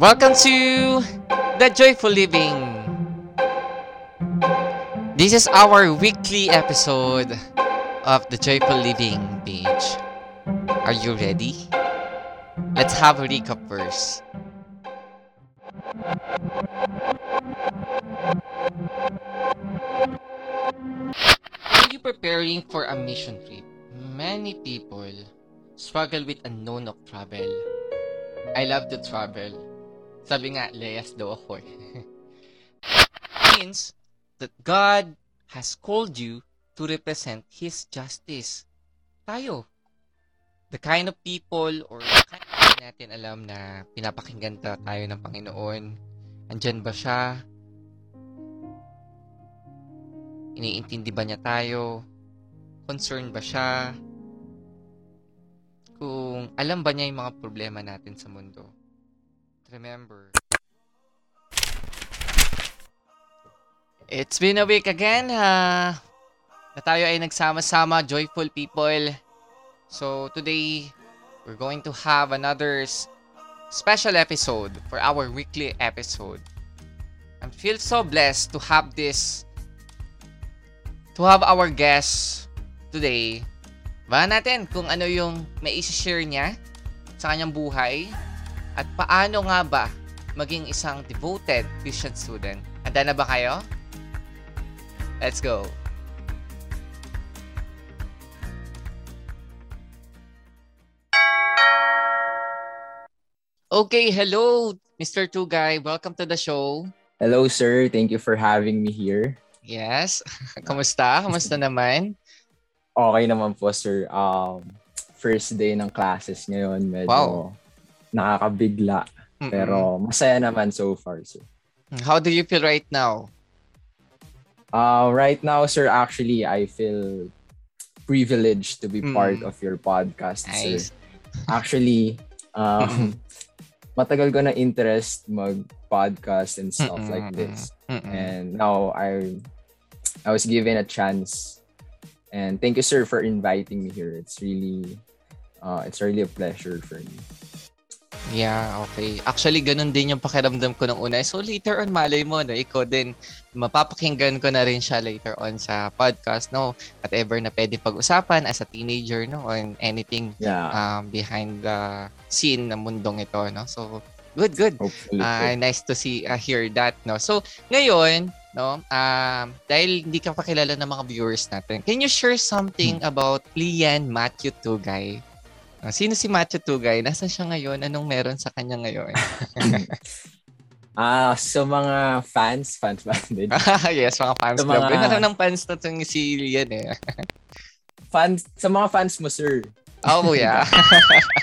Welcome to The Joyful Living. This is our weekly episode of The Joyful Living page. Are you ready? Let's have a recap first. Are you preparing for a mission trip? Many people struggle with unknown of travel. I love to travel. Sabi nga, Leas daw ako eh. means that God has called you to represent His justice. Tayo. The kind of people or kind of natin alam na pinapakinggan ta tayo ng Panginoon. Andyan ba siya? Iniintindi ba niya tayo? Concerned ba siya? Kung alam ba niya yung mga problema natin sa mundo? Remember, It's been a week again ha, na tayo ay nagsama-sama, joyful people. So today, we're going to have another special episode for our weekly episode. I feel so blessed to have this, to have our guest today. Ba natin kung ano yung may isi-share niya sa kanyang buhay at paano nga ba maging isang devoted Christian student. Handa na ba kayo? Let's go. Okay, hello, Mr. Tugay. Welcome to the show. Hello, sir. Thank you for having me here. Yes. Kamusta? Kamusta naman? Okay naman po, sir. Um, first day ng classes ngayon. Medyo Wow. Nakakabigla. Mm-mm. Pero masaya naman so far, sir. How do you feel right now? Uh, right now, sir, actually, I feel privileged to be Mm. part of your podcast, Nice. sir. Actually, um, matagal ko na interest mag-podcast and stuff Mm-mm, like this. mm-mm. and now I I was given a chance and thank you sir for inviting me here it's really uh, it's really a pleasure for me Yeah, okay. Actually, ganun din yung pakiramdam ko nung una. So, later on, malay mo, no, ikaw din, mapapakinggan ko na rin siya later on sa podcast, no? Whatever na pwede pag-usapan as a teenager, no? On anything yeah um, behind the scene ng mundong ito, no? So, good, good. hopefully Ah, nice to see, uh, hear that, no? So, ngayon, no, um, dahil hindi ka pa kilala ng mga viewers natin, can you share something about Lian Matthew Tugay? Ah, sino si Matthew Tugay? Nasaan siya ngayon? Anong meron sa kanya ngayon? ah sa mga fans fans ba din yes, mga fans club. mga- Mga... ng fans na itong si Lian eh. fans sa mga fans mo sir Oh, yeah.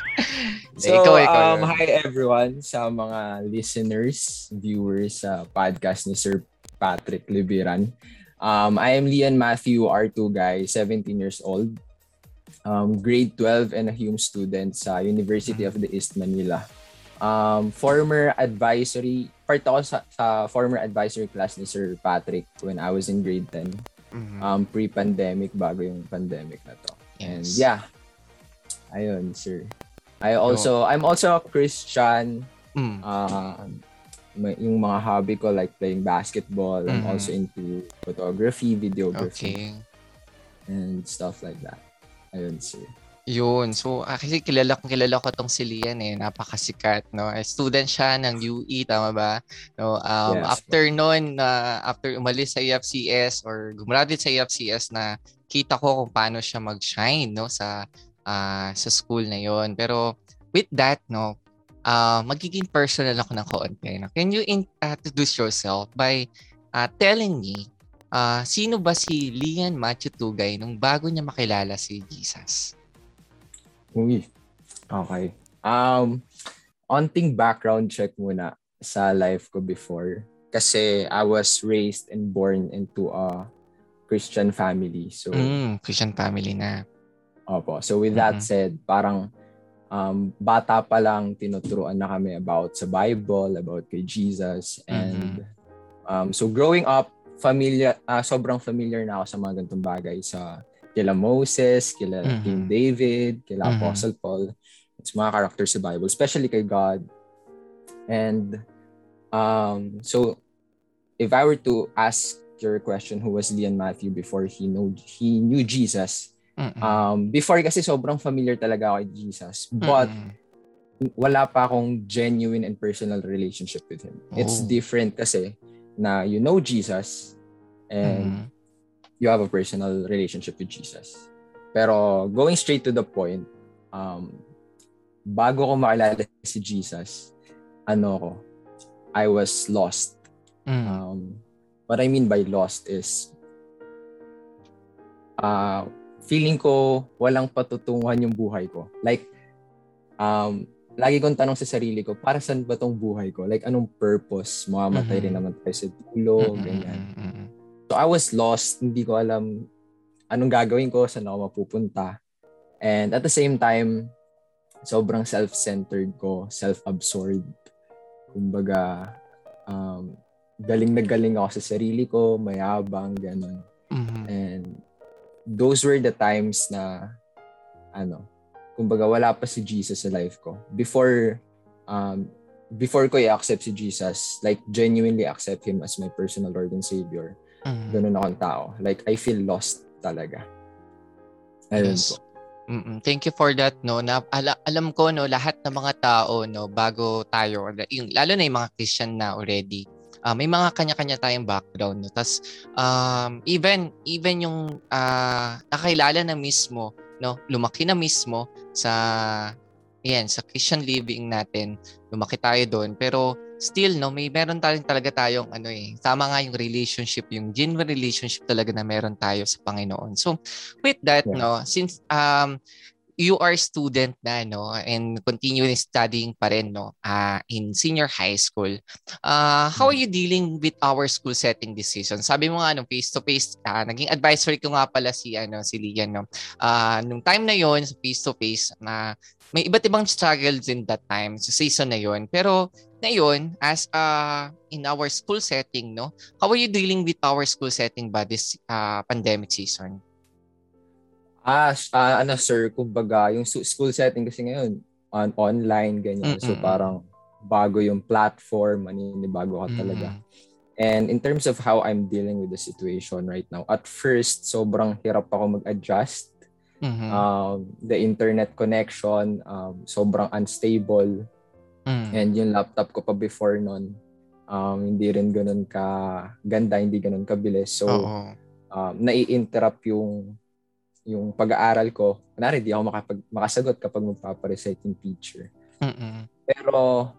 so ikaw, ikaw. um hi everyone sa mga listeners viewers sa podcast ni Sir Patrick Libiran um I am Lian Matthew R2 guy 17 years old um, grade 12 and a Hume student sa University of the East Manila. Um, former advisory, part ako sa, sa former advisory class ni Sir Patrick when I was in grade 10. Mhm. Um, pre-pandemic, bago yung pandemic na to. And Yes. yeah, ayun, sir. I also, I'm also a Christian. Mm. Uh, may- yung mga hobby ko like playing basketball. I'm Mhm. also into photography, videography, Okay. and stuff like that. Ayun, sir. Yun. So, kasi kilala kong kilala ko tong si Lian eh. Napakasikat, no? Eh, Student siya ng UE, tama ba? No, um, Yes. after noon, na after umalis sa EFCS or gumraduate sa EFCS na kita ko kung paano siya mag-shine, no? Sa, ah, sa school na yon Pero, with that, no? ah magiging personal ako ng kaunti. No? Can you ah, introduce yourself by ah, telling me ah sino ba si Lian Matthew Tugay nung bago niya makilala si Jesus? Uy. Okay. Um, onting background check muna sa life ko before. Kasi I was raised and born into a Christian family. So, Mm, Christian family na. opo. So with that Mhm. said, parang um, bata pa lang tinuturuan na kami about sa Bible, about kay Jesus. And um, so growing up, familiar, ah, sobrang familiar na ako sa mga ganitong bagay. Sa kila Moses, kila Mhm. King David, kila Mhm. Apostle Paul. It's mga characters sa Bible, especially kay God. And um, so if I were to ask your question, who was Leon Matthew before he know he knew Jesus? Mm-mm. Um, before kasi sobrang familiar talaga ako kay Jesus. But Mm-mm. wala pa akong genuine and personal relationship with him. It's Oh. different kasi na you know Jesus and Mm. you have a personal relationship with Jesus. Pero going straight to the point, um, bago ko makilala si Jesus, ano ko, I was lost. Mm. Um, what I mean by lost is, uh, feeling ko walang patutunguhan yung buhay ko. Like, um, lagi kong tanong sa sarili ko, para saan ba tong buhay ko? Like, anong purpose? Mamamatay Mhm. rin naman tayo sa dulo, Mm-mm. ganyan. Mm-mm. So I was lost, hindi ko alam anong gagawin ko, saan ako mapupunta. And at the same time, sobrang self-centered ko, self-absorbed. Kumbaga, um, galing na galing ako sa sarili ko, mayabang, ganun. Mhm. And those were the times na, ano, kumbaga wala pa si Jesus sa life ko. Before, um, before ko i-accept si Jesus, like genuinely accept Him as my personal Lord and Savior, Mhm. ganun akong tao. Like, I feel lost talaga. Ayun Yes. po. Mm-mm. Thank you for that no. Na, ala- alam ko no lahat ng mga tao no bago tayo yung lalo na yung mga Christian na already. ah, may mga kanya-kanya tayong background no. Tas um, even even yung ah, nakilala na mismo no, lumaki na mismo sa yan sa Christian living natin. Lumaki tayo doon pero still no may meron tayong talaga tayong ano eh tama nga yung relationship yung genuine relationship talaga na meron tayo sa Panginoon. So with that Yeah. no since um you are student na no? And continuing studying pa rin no? Ah, in senior high school. Uh, how are you dealing with our school setting season sabi mo nga nung face to face naging advisory ko nga pala si ano si Lian no? Ah, nung time na yon face to face na may iba't ibang struggles in that time sa season na yon pero ngayon as uh, in our school setting no? How are you dealing with our school setting ba this uh, pandemic season Ah, ah, ano sir, kumbaga, yung school setting kasi ngayon, on online, ganyan. So Mm-mm. parang bago yung platform, maninibago ka talaga. Mm. And in terms of how I'm dealing with the situation right now, at first, sobrang hirap ako mag-adjust. Mhm. Um, the internet connection, um, sobrang unstable. Mm. And yung laptop ko pa before nun, um, hindi rin ganun ka ganda, hindi ganun kabilis. So, Oo. um, nai-interrupt yung yung pag-aaral ko. Kunwari, di ako makapag, makasagot kapag magpaparecite yung teacher. Mm-mm. Pero,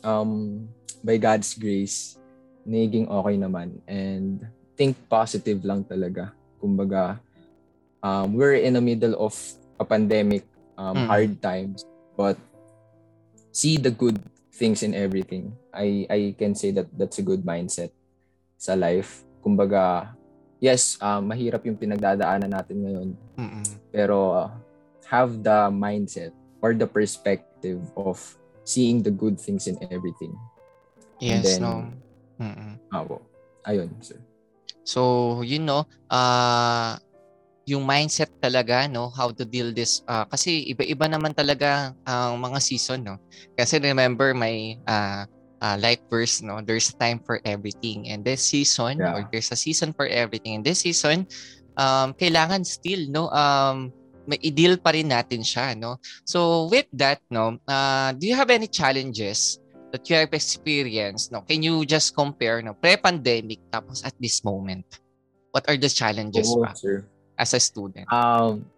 um, by God's grace, naging okay naman. And think positive lang talaga. Kumbaga, um, we're in the middle of a pandemic, um, Mm. hard times, but see the good things in everything. I I can say that that's a good mindset sa life. Kumbaga, yes, um, mahirap yung pinagdadaanan natin ngayon, Mm-mm. pero uh, have the mindset or the perspective of seeing the good things in everything. Yes, then- no. Mm-mm. Ako. Ayun, sir. So, you know, uh, yung mindset talaga, no, how to deal this. uh, kasi iba-iba naman talaga ang mga season, no. Kasi remember, may uh, uh, life verse, no, there's time for everything. And this season, Yeah. or there's a season for everything. And this season, um, kailangan still, no, um, may i-deal pa rin natin siya, no. So, with that, no, uh, do you have any challenges that you have experienced, no? Can you just compare, no, pre-pandemic tapos at this moment? What are the challenges Oo, ba sir. as a student? Um,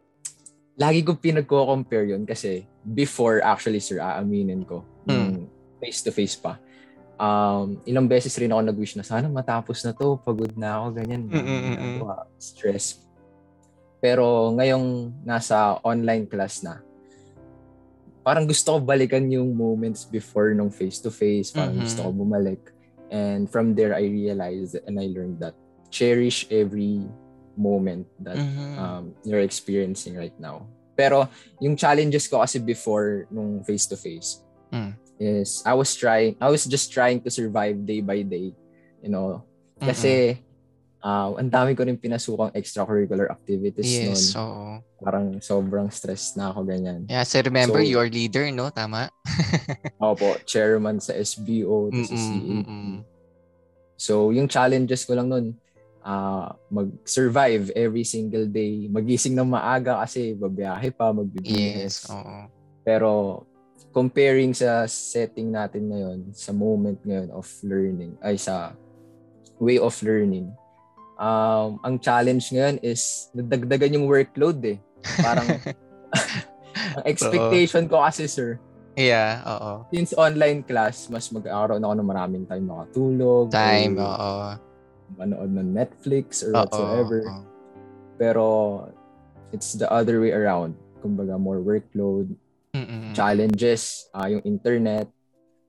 lagi ko pinagko-compare yun kasi before actually, sir, aaminin ko, face-to-face pa. Um, ilang beses rin ako nag-wish na sana matapos na to, pagod na ako, ganyan. Mm, mm, mm, mm. ginagawa, Stress. Pero ngayong nasa online class na, parang gusto ko balikan yung moments before nung face-to-face. Parang Mhm. gusto ko bumalik. And from there, I realized and I learned that cherish every moment that Mhm. um, you're experiencing right now. Pero yung challenges ko kasi before nung face-to-face Mm. Is I was trying, I was just trying to survive day by day. You know, kasi uh, ang dami ko rin pinasukang extracurricular activities Yes, noon. oo. Parang sobrang stress na ako ganyan. Yeah, so remember, So- your leader, no? Tama? Ako po, chairman sa SBO, sa mm-mm. So, yung challenges ko lang nun, ah mag-survive every single day. Magising ng maaga kasi babiyahe pa, Yes, magbibilis. oo. Pero comparing sa setting natin ngayon, sa moment ngayon of learning, ay sa way of learning, um, ang challenge ngayon is nadagdagan yung workload eh. Parang ang expectation ko kasi sir, Yeah, oo. since online class, mas mag-aaroon ako ng maraming time makatulog. Time, or oo. manood ng Netflix or Oo, whatsoever. oo. Pero it's the other way around. Kumbaga more workload, Mm-mm. challenges, ah yung internet,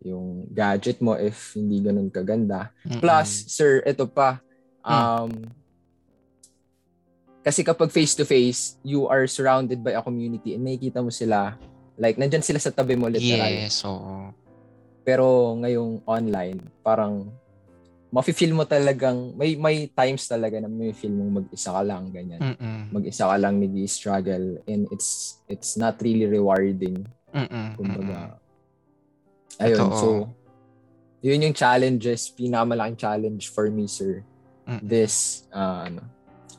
yung gadget mo if hindi ganun kaganda. Mm-mm. Plus, sir, ito pa. Hmm. Um, kasi kapag face-to-face, you are surrounded by a community and nakikita mo sila, like, nandyan sila sa tabi mo literal. Yes, oo. Pero ngayong online, parang mafe-feel mo talagang, may, may times talaga na may feel mong mag-isa ka lang, ganyan. Mm-mm. Mag-isa ka lang nag-struggle and it's it's not really rewarding. Mm-mm. Kumbaga, ayun, Totoo. so, yun yung challenges, pinakamalaking challenge for me, sir. Mm. This, uh, ano,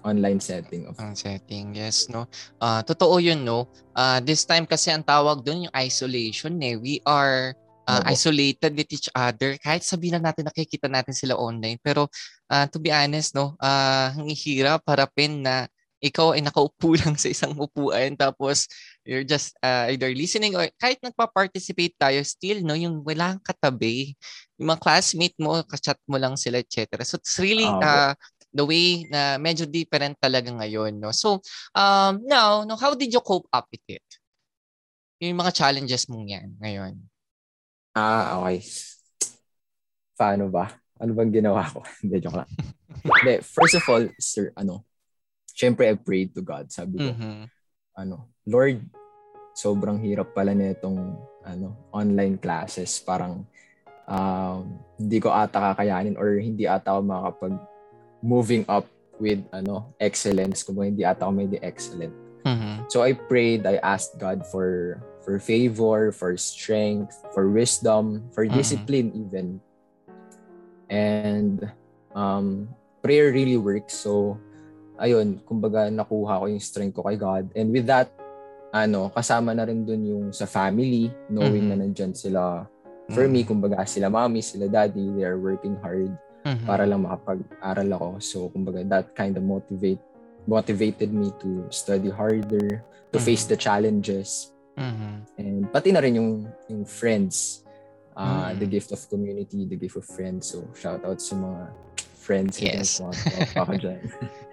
online setting of Ang setting, yes, no? Ah, totoo yun, no? Ah, this time kasi ang tawag doon yung isolation, eh. We are Opo. isolated with each other. Kahit sabihin na natin nakikita natin sila online. Pero ah, to be honest, no? Ah, ang hirap harapin na ikaw ay nakaupo lang sa isang upuan tapos you're just ah, either listening or kahit nagpa-participate tayo still no yung wala kang katabi yung mga classmate mo ka-chat mo lang sila etc so it's really ah, the way na medyo different talaga ngayon no so um now no how did you cope up with it yung mga challenges mong yan ngayon Ah, okay. Paano ba? Ano bang ginawa ko? Hindi, joke lang. Hindi, first of all, sir, ano, syempre I prayed to God. Sabi ko, Mhm. ano, Lord, sobrang hirap pala nitong ano, online classes. Parang um, hindi ko ata kakayanin or hindi ata ako makakapag moving up with ano excellence kung hindi ata ako may di excellent. Mhm. So I prayed, I asked God for for favor, for strength, for wisdom, for Mhm. discipline even. And um prayer really works. So ayun, kumbaga nakuha ko yung strength ko kay God. And with that, ano, kasama na rin dun yung sa family, knowing Mhm. na nandyan sila for me, kumbaga sila mommy, sila daddy, they are working hard Mhm. para lang makapag-aral ako. So, kumbaga, that kind of motivate motivated me to study harder, to Mhm. face the challenges, Mhm. and pati na rin yung, yung friends, uh, Mm. the gift of community, the gift of friends. So, shout out sa mga friends Yes. dyan, sa mga tropa ko dyan.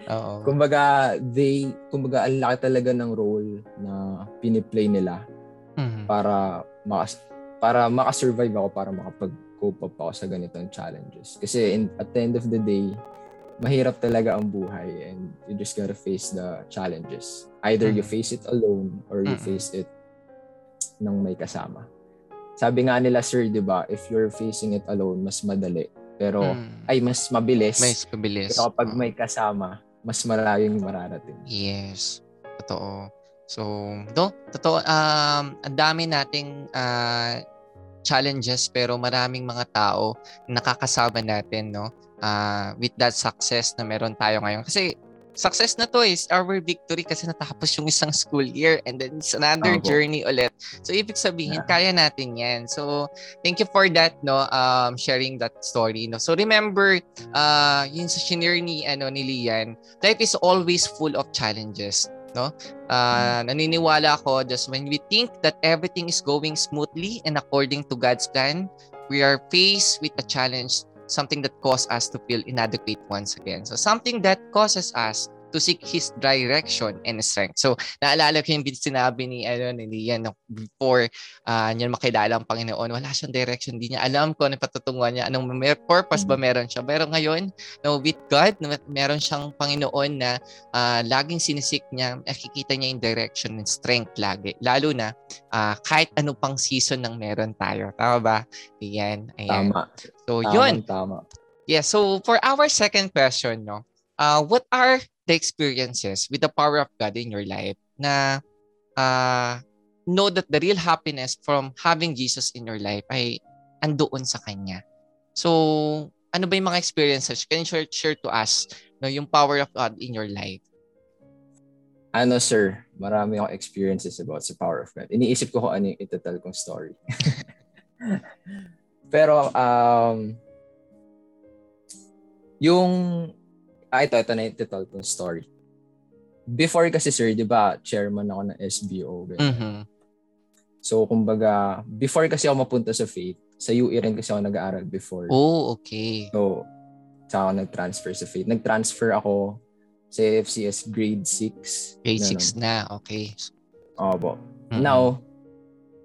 Oo. kumbaga, they, kumbaga, ang laki talaga ng role na piniplay nila Mhm. para makas para makasurvive ako para makapag-cope up ako sa ganitong challenges. Kasi in, at the end of the day, mahirap talaga ang buhay and you just gotta face the challenges. Either you Mhm. face it alone or you Mhm. face it ng may kasama. Sabi nga nila, sir, di ba, if you're facing it alone, mas madali. Pero, Mm. ay, mas mabilis. Mas pabilis. Pero kapag Oo. may kasama, mas malayo yung mararating. Yes. Totoo. So, do, totoo, um, ang dami nating ah, challenges pero maraming mga tao na nakakasama natin, no? Ah, with that success na meron tayo ngayon. Kasi, success na to is our victory kasi natapos yung isang school year and then it's another po. journey ulit. So, ibig sabihin, kaya natin yan. So, thank you for that, no? Um, sharing that story, no? So, remember, uh, yun sa shinare ni, ano, ni Lian, life is always full of challenges no uh, naniniwala ako just when we think that everything is going smoothly and according to God's plan we are faced with a challenge something that causes us to feel inadequate once again. So something that causes us to seek His direction and strength. So, naalala ko yung sinabi ni, ano, ni Lian before uh, niya makilala ang Panginoon, wala siyang direction, hindi niya alam kung ano patutunguhan niya, anong mer- purpose ba meron siya. Pero ngayon, no, with God, meron siyang Panginoon na ah, laging sinisik niya, nakikita niya yung direction and strength lagi. Lalo na ah, kahit ano pang season ng meron tayo. Tama ba? Ayan. ayan. Tama. So, Tama, yun. Tama. Yeah, so for our second question, no, uh, what are the experiences with the power of God in your life na uh, know that the real happiness from having Jesus in your life ay andoon sa Kanya. So, ano ba yung mga experiences? Can you share, share to us no, yung power of God in your life? Ano sir, marami akong experiences about sa power of God. Iniisip ko kung ano yung itatal kong story. Pero, um, yung, ah, ito, ito na yung itatal kong story. Before kasi sir, di ba, chairman ako ng SBO. Mm-hmm. So, kumbaga, before kasi ako mapunta sa faith, sa UE rin kasi ako nag-aaral before. Oh, okay. So, sa ako nag-transfer sa faith. Nag-transfer ako sa FCS grade 6. Grade 6 na, okay. Opo. Mm-hmm. Now,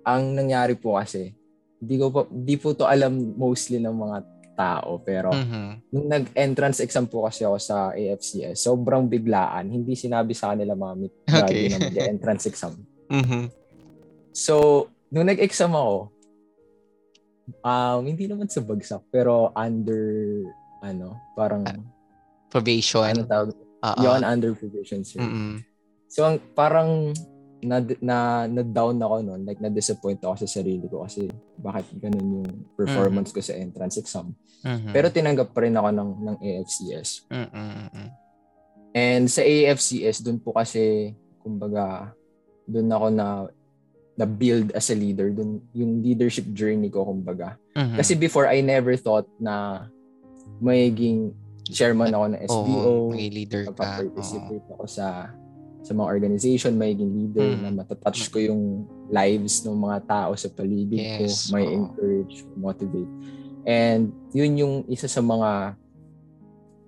ang nangyari po kasi, di ko po, di po to alam mostly ng mga tao. Pero, mm-hmm. nung nag-entrance exam po kasi ako sa AFCS, sobrang biglaan. Hindi sinabi sa kanila, mami, okay. na mag-entrance exam. mm-hmm. So, nung nag-exam ako, um, hindi naman sa bagsak, pero under, ano, parang, uh, probation. Ano tawag? Uh-uh. Yun, under probation, sir. Mm-mm. So, ang, parang, na, na, na down ako noon, like na-disappoint ako sa sarili ko kasi bakit ganun yung performance mm-hmm. ko sa entrance exam. Mm-hmm. Pero tinanggap pa rin ako ng ng AFCS. Mm-hmm. And sa AFCS doon po kasi kumbaga doon ako na na build as a leader, doon yung leadership journey ko kumbaga. Mm-hmm. Kasi before I never thought na magiging chairman ako ng SBO, oh, may leader ka. participate ako sa sa mga organization, magiging leader mm. na matatouch ko yung lives ng mga tao sa paligid yes, ko, may oh. encourage, motivate. And yun yung isa sa mga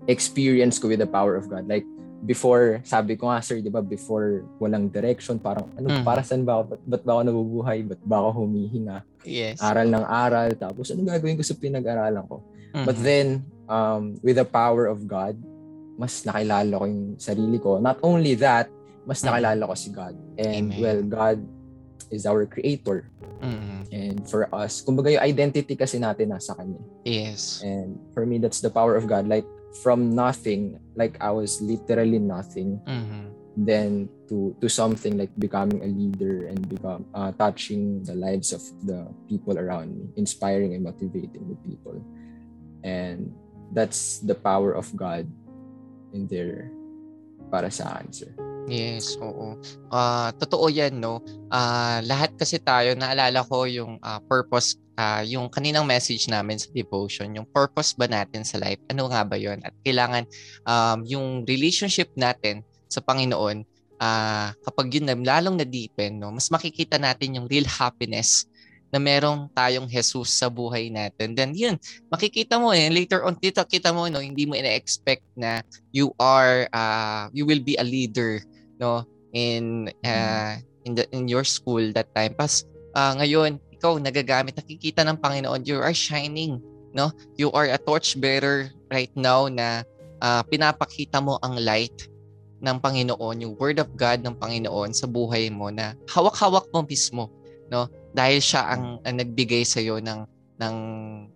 experience ko with the power of God. Like before, sabi ko nga sir, di ba, before walang direction, parang ano, mm. para saan ba ako, ba't, ba't ba ako nabubuhay, ba't ba ako humihinga? Yes. Aral ng aral, tapos ano gagawin ko sa pinag-aralan ko? Mm-hmm. But then, um, with the power of God, mas nakilala ko yung sarili ko. Not only that, mas nakilala ko si God. And Amen. well, God is our creator. Mm-hmm. And for us, kumbaga yung identity kasi natin nasa Kanya. Yes. And for me, that's the power of God. Like, from nothing, like I was literally nothing, mm-hmm. then to to something like becoming a leader and become uh, touching the lives of the people around me, inspiring and motivating the people. And that's the power of God in there para sa answer. Yes, oo. Ah, totoo 'yan, no. Ah, lahat kasi tayo naalala ko yung ah, purpose ah, yung kaninang message namin sa devotion, yung purpose ba natin sa life? Ano nga ba 'yon? At kailangan um, yung relationship natin sa Panginoon ah, kapag yun lalong na-deepen, no, mas makikita natin yung real happiness na merong tayong Jesus sa buhay natin. Then yun, makikita mo eh, later on dito kita mo no, hindi mo ina-expect na you are uh, you will be a leader no in uh, in the in your school that time. Pas uh, ngayon ikaw nagagamit nakikita ng Panginoon you are shining no you are a torch bearer right now na uh, pinapakita mo ang light ng Panginoon, yung word of God ng Panginoon sa buhay mo na hawak-hawak mo mismo, no? dahil siya ang, ang nagbigay sa iyo ng ng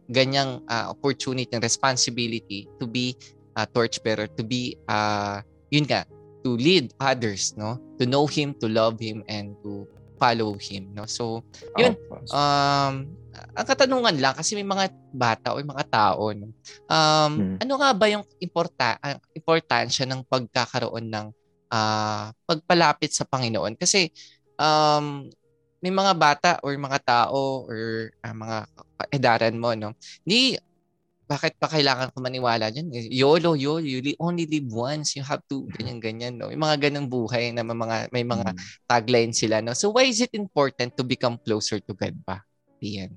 ganyang uh, opportunity and responsibility to be a torchbearer to be uh, yun nga to lead others no? To know him to love him and to follow him no? So yun um ang katanungan lang kasi may mga bata o mga tao no? Um hmm. ano nga ba yung importa ang importansya ng pagkakaroon ng uh, pagpalapit sa Panginoon? Kasi um may mga bata or mga tao or uh, mga edaran mo, no? Hindi, bakit pa kailangan ko maniwala dyan? YOLO, YOLO, you only live once. You have to, ganyan-ganyan, no? May mga ganang buhay na may mga, may mga mm. tagline sila, no? So, why is it important to become closer to God pa? Ian.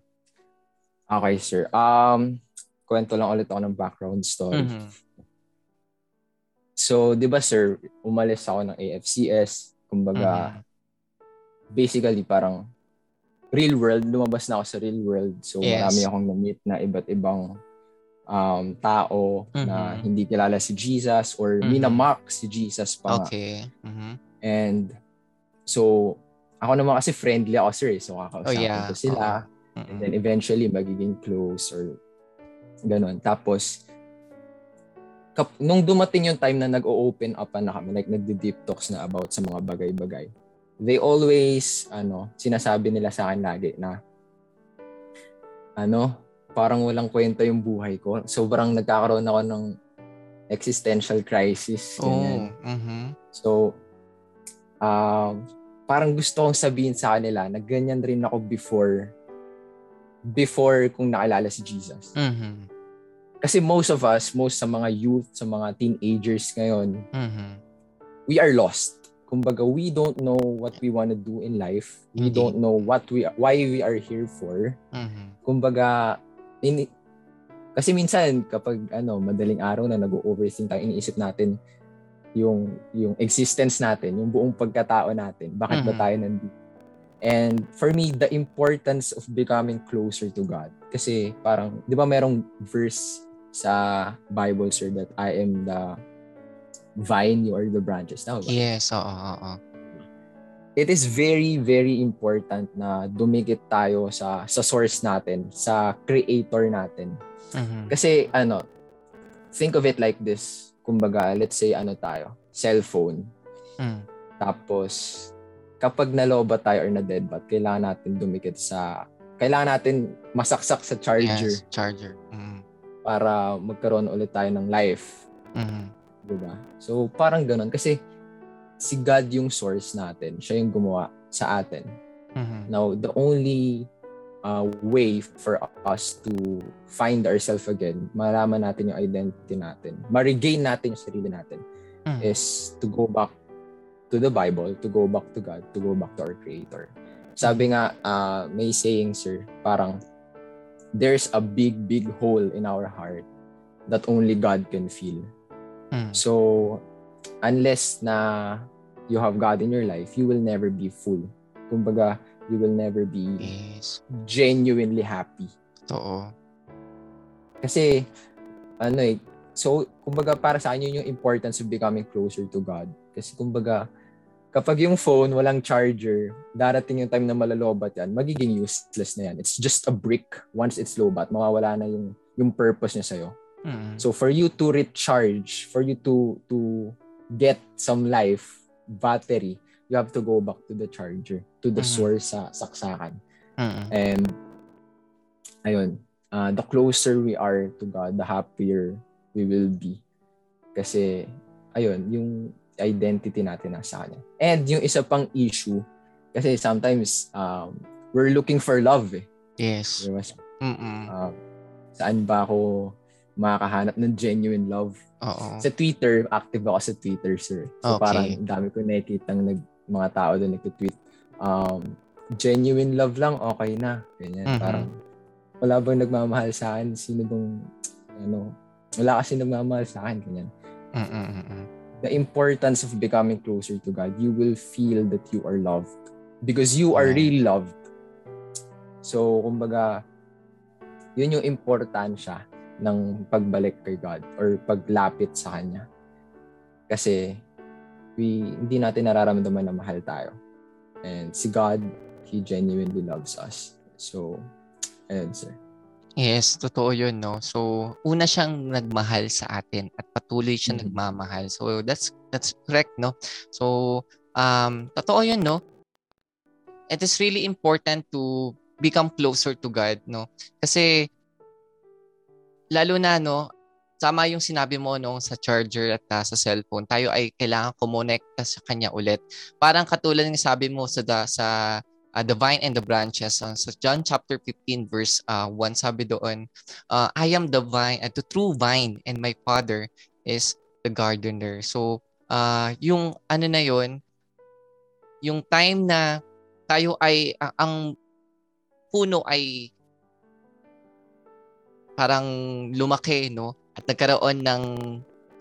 Okay, sir. Um, kwento lang ulit ako ng background story. Mm-hmm. So, di ba, sir, umalis ako ng AFCS. Kumbaga, mm-hmm basically parang real world, lumabas na ako sa real world. So yes. marami akong na-meet na iba't ibang um, tao mm-hmm. na hindi kilala si Jesus or mm-hmm. minamark si Jesus pa. Okay. Mm-hmm. And so ako naman kasi friendly ako sir. Eh. So kakausapin oh, yeah. ko sila. Mm-hmm. And then eventually magiging close or ganun. Tapos kap- nung dumating yung time na nag-o-open up na kami, like nagdi-deep talks na about sa mga bagay-bagay, they always, ano, sinasabi nila sa akin lagi na, ano, parang walang kwenta yung buhay ko. Sobrang nagkakaroon ako ng existential crisis. Ganyan. Oh. Mhm. So, uh, parang gusto kong sabihin sa kanila na ganyan rin ako before before kung nakilala si Jesus. Mhm. Kasi most of us, most sa mga youth, sa mga teenagers ngayon, Mhm. we are lost. Kumbaga, we don't know what we want to do in life. We Hindi. don't know what we why we are here for. Mhm. Kumbaga, ini kasi minsan kapag ano, madaling araw na nag-overthink tayo, iniisip natin yung yung existence natin, yung buong pagkatao natin. Bakit ba Mhm. tayo nandito? And for me, the importance of becoming closer to God. Kasi parang, di ba merong verse sa Bible, sir, that I am the vine, you are the branches. Tama ba? Yes, oo, oo. It is very very important na dumikit tayo sa sa source natin, sa creator natin. Mhm. Kasi ano, think of it like this. Kumbaga, let's say ano tayo, cellphone. Mm. Tapos kapag naloba tayo or na deadbat, kailangan natin dumikit sa kailangan natin masaksak sa charger Yes, charger. Mhm. para magkaroon ulit tayo ng life, Mhm. 'di ba? So parang ganoon kasi si God yung source natin. Siya yung gumawa sa atin. Mhm. Now, the only uh, way for us to find ourselves again, malaman natin yung identity natin, ma-regain natin yung sarili natin, Mhm. is to go back to the Bible, to go back to God, to go back to our Creator. Sabi nga, uh, may saying, sir, parang, there's a big, big hole in our heart that only God can fill. Mhm. So, unless na you have God in your life, you will never be full. Kumbaga, you will never be Yes. genuinely happy. Totoo. Kasi, ano eh, so, kumbaga para sa akin yun yung importance of becoming closer to God. Kasi kumbaga, kapag yung phone walang charger, darating yung time na malalobat yan, magiging useless na yan. It's just a brick. Once it's lobat, mawawala na yung, yung purpose niya sa'yo. Mhm. So for you to recharge, for you to to get some life, battery, you have to go back to the charger, to the Mhm. source sa saksakan. Mhm. And ayun, uh, the closer we are to God, the happier we will be. Kasi ayun, yung identity natin nasa kanya. And yung isa pang issue, kasi sometimes um, we're looking for love eh. Yes. Diba? Uh, saan ba ako makakahanap ng genuine love? Oo. Sa Twitter, active ako sa Twitter, sir. So Okay. parang ang dami ko nakikita nag, mga tao doon nagtitweet. Um, genuine love lang, okay na. Ganyan. Mhm. Parang wala bang nagmamahal sa akin? Sino bang, ano, wala kasi nagmamahal sa akin. Ganyan. Mhm. Mhm. The importance of becoming closer to God, you will feel that you are loved. Because you are really loved. So, kumbaga, yun yung importansya ng pagbalik kay God or paglapit sa Kanya. Kasi, we, hindi natin nararamdaman na mahal tayo. And si God, He genuinely loves us. So, ayun, sir. Yes, totoo yun, no? So, una siyang nagmahal sa atin at patuloy siya Mhm. nagmamahal. So, that's that's correct, no? So, um, totoo yun, no? It is really important to become closer to God, no? Kasi, lalo na, no, tama yung sinabi mo, no, sa charger at uh, sa cellphone, tayo ay kailangan kumonekta sa Kanya ulit. Parang katulad ng sabi mo sa, da, sa uh, the vine and the branches. Uh, sa John chapter 15 verse uh, 1 sabi doon, uh, I am the vine, uh, the true vine and my father is the gardener. So, uh, yung ano na yon yung time na tayo ay, uh, ang puno ay parang lumaki, no? At nagkaroon ng,